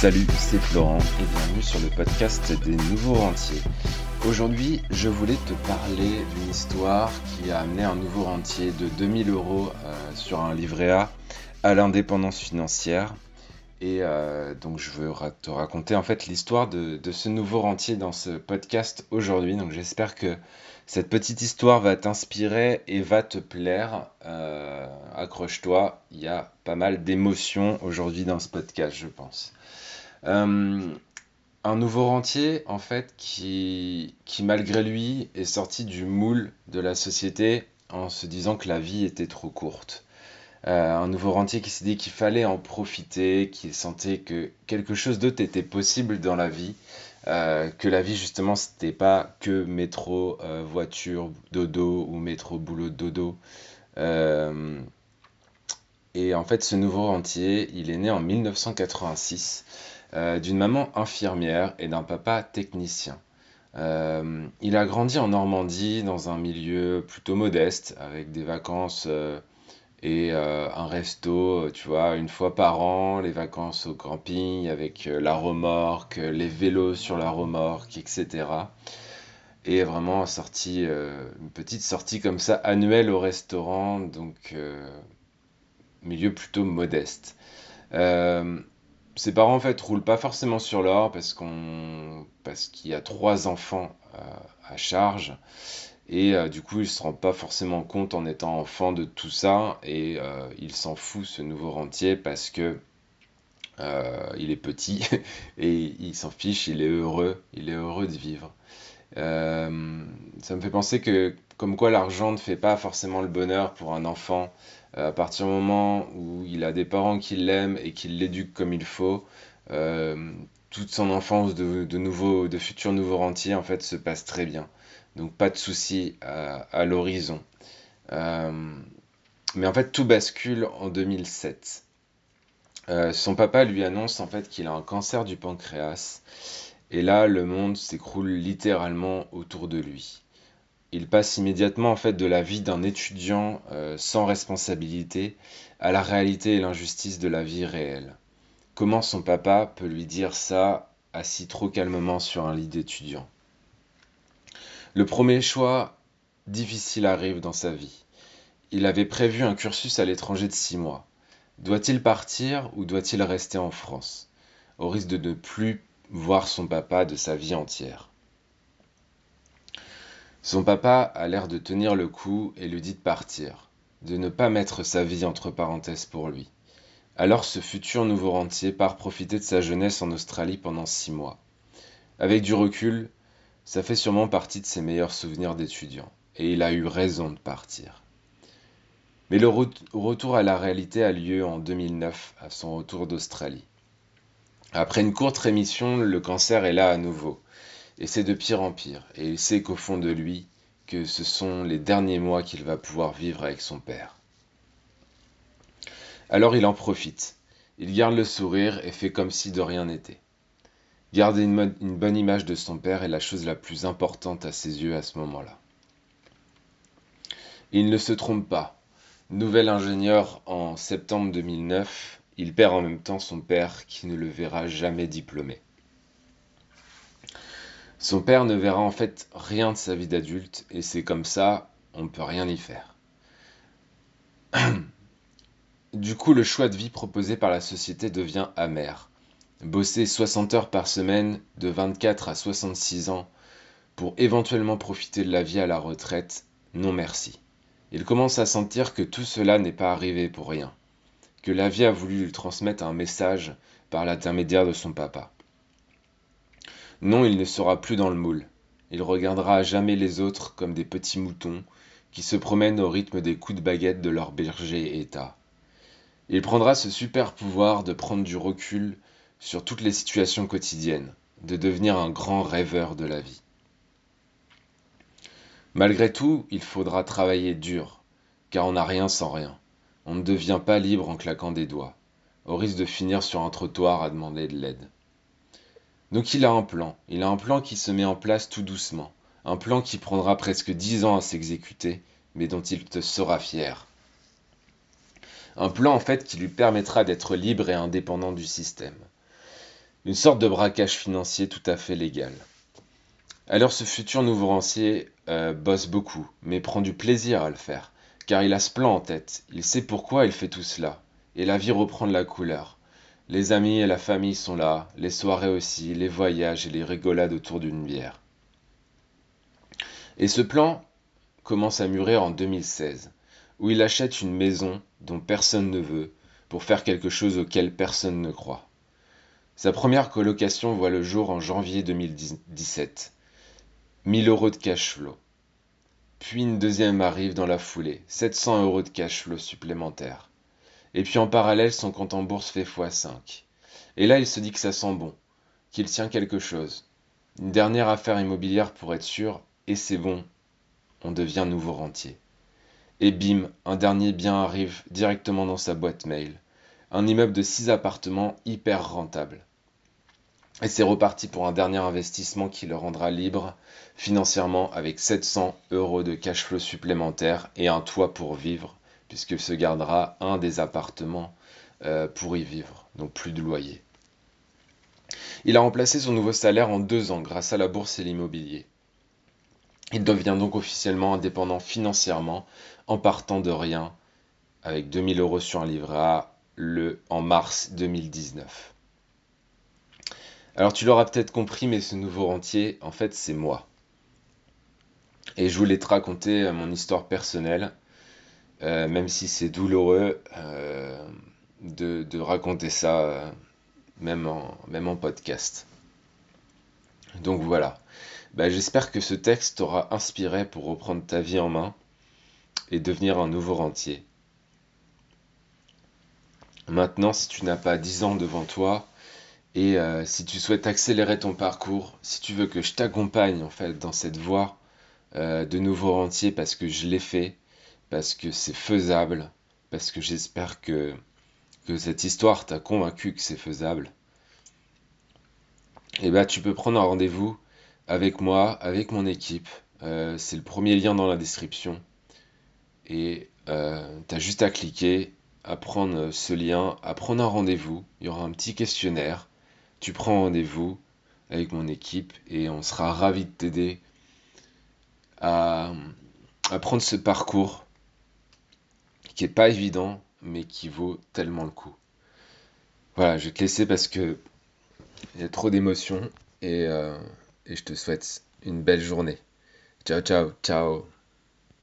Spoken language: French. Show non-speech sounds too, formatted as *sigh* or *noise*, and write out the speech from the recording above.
Salut, c'est Florent et bienvenue sur le podcast des nouveaux rentiers. Aujourd'hui, je voulais te parler d'une histoire qui a amené un nouveau rentier de 2000 euros euh, sur un livret A à l'indépendance financière. Et euh, donc je veux te raconter en fait l'histoire de, ce nouveau rentier dans ce podcast aujourd'hui. Donc j'espère que cette petite histoire va t'inspirer et va te plaire. Euh, accroche-toi, il y a pas mal d'émotions aujourd'hui dans ce podcast, je pense. Euh, un nouveau rentier, en fait, qui, qui malgré lui est sorti du moule de la société en se disant que la vie était trop courte. Euh, un nouveau rentier qui s'est dit qu'il fallait en profiter, qui sentait que quelque chose d'autre était possible dans la vie, euh, que la vie justement c'était pas que métro, voiture, dodo ou métro, boulot, dodo. et en fait ce nouveau rentier, il est né en 1986 d'une maman infirmière et d'un papa technicien. il a grandi en Normandie dans un milieu plutôt modeste, avec des vacances et euh, un resto, tu vois, une fois par an, les vacances au camping avec euh, la remorque, les vélos sur la remorque, etc. Et vraiment euh, une petite sortie comme ça annuelle au restaurant, donc milieu plutôt modeste. Ses parents en fait roulent pas forcément sur l'or parce qu'on parce qu'il y a trois enfants à charge et euh, du coup, il se rend pas forcément compte en étant enfant de tout ça. Et euh, il s'en fout, ce nouveau rentier, parce que euh, il est petit *laughs* et il s'en fiche, il est heureux, il est heureux de vivre. Ça me fait penser que, comme quoi l'argent ne fait pas forcément le bonheur pour un enfant. à partir du moment où il a des parents qui l'aiment et qui l'éduquent comme il faut, toute son enfance de, nouveau, de futurs nouveaux rentiers en fait se passe très bien. Donc pas de souci à, l'horizon. Euh, mais en fait, tout bascule en 2007. Euh, son papa lui annonce en fait qu'il a un cancer du pancréas. Et là, le monde s'écroule littéralement autour de lui. Il passe immédiatement en fait de la vie d'un étudiant euh, sans responsabilité à la réalité et l'injustice de la vie réelle. Comment son papa peut lui dire ça assis trop calmement sur un lit d'étudiant? Le premier choix difficile arrive dans sa vie. Il avait prévu un cursus à l'étranger de six mois. Doit-il partir ou doit-il rester en France, au risque de ne plus voir son papa de sa vie entière Son papa a l'air de tenir le coup et lui dit de partir, de ne pas mettre sa vie entre parenthèses pour lui. Alors ce futur nouveau rentier part profiter de sa jeunesse en Australie pendant six mois. Avec du recul, ça fait sûrement partie de ses meilleurs souvenirs d'étudiant, et il a eu raison de partir. Mais le retour à la réalité a lieu en 2009, à son retour d'Australie. Après une courte rémission, le cancer est là à nouveau, et c'est de pire en pire, et il sait qu'au fond de lui, que ce sont les derniers mois qu'il va pouvoir vivre avec son père. Alors il en profite, il garde le sourire et fait comme si de rien n'était. Garder une, bonne image de son père est la chose la plus importante à ses yeux à ce moment-là. Il ne se trompe pas. Nouvel ingénieur en septembre 2009, il perd en même temps son père qui ne le verra jamais diplômé. Son père ne verra en fait rien de sa vie d'adulte et c'est comme ça, on ne peut rien y faire. *clears throat* du coup, le choix de vie proposé par la société devient amer. Bosser 60 heures par semaine de 24 à 66 ans pour éventuellement profiter de la vie à la retraite, non merci. Il commence à sentir que tout cela n'est pas arrivé pour rien, que la vie a voulu lui transmettre un message par l'intermédiaire de son papa. Non, il ne sera plus dans le moule. Il regardera à jamais les autres comme des petits moutons qui se promènent au rythme des coups de baguette de leur berger état. Il prendra ce super pouvoir de prendre du recul sur toutes les situations quotidiennes, de devenir un grand rêveur de la vie. Malgré tout, il faudra travailler dur, car on n'a rien sans rien. On ne devient pas libre en claquant des doigts, au risque de finir sur un trottoir à demander de l'aide. Donc il a un plan, il a un plan qui se met en place tout doucement, un plan qui prendra presque dix ans à s'exécuter, mais dont il te sera fier. Un plan en fait qui lui permettra d'être libre et indépendant du système. une sorte de braquage financier tout à fait légal. Alors ce futur nouveau rentier euh, bosse beaucoup, mais prend du plaisir à le faire, car il a ce plan en tête, il sait pourquoi il fait tout cela, et la vie reprend de la couleur. Les amis et la famille sont là, les soirées aussi, les voyages et les rigolades autour d'une bière. Et ce plan commence à mûrir en 2016, où il achète une maison dont personne ne veut, pour faire quelque chose auquel personne ne croit. Sa première colocation voit le jour en janvier 2017. 1000 euros de cash flow. Puis une deuxième arrive dans la foulée, 700 euros de cash flow supplémentaires. Et puis en parallèle, son compte en bourse fait x5. Et là, il se dit que ça sent bon, qu'il tient quelque chose. Une dernière affaire immobilière pour être sûr, et c'est bon, on devient nouveau rentier. Et bim, un dernier bien arrive directement dans sa boîte mail. Un immeuble de 6 appartements hyper rentable. Et c'est reparti pour un dernier investissement qui le rendra libre financièrement avec 700 euros de cash flow supplémentaire et un toit pour vivre, puisqu'il se gardera un des appartements euh, pour y vivre, donc plus de loyer. Il a remplacé son nouveau salaire en deux ans grâce à la bourse et l'immobilier. Il devient donc officiellement indépendant financièrement en partant de rien avec 2000 euros sur un livret A le, en mars 2019. Alors tu l'auras peut-être compris, mais ce nouveau rentier, en fait, c'est moi. Et je voulais te raconter euh, mon histoire personnelle, euh, même si c'est douloureux euh, de, raconter ça, même, en, même en podcast. Donc voilà. Bah, j'espère que ce texte t'aura inspiré pour reprendre ta vie en main et devenir un nouveau rentier. Maintenant, si tu n'as pas 10 ans devant toi, et euh, si tu souhaites accélérer ton parcours, si tu veux que je t'accompagne en fait dans cette voie euh, de nouveau rentier parce que je l'ai fait, parce que c'est faisable, parce que j'espère que, que cette histoire t'a convaincu que c'est faisable, et eh ben tu peux prendre un rendez-vous avec moi, avec mon équipe. Euh, c'est le premier lien dans la description. Et tu as juste à cliquer, à prendre ce lien, à prendre un rendez-vous. Il y aura un petit questionnaire tu prends rendez-vous avec mon équipe et on sera ravi de t'aider à, prendre ce parcours qui n'est pas évident mais qui vaut tellement le coup. Voilà, je vais te laisser parce que il y a trop d'émotions et, euh, et je te souhaite une belle journée. Ciao, ciao, ciao.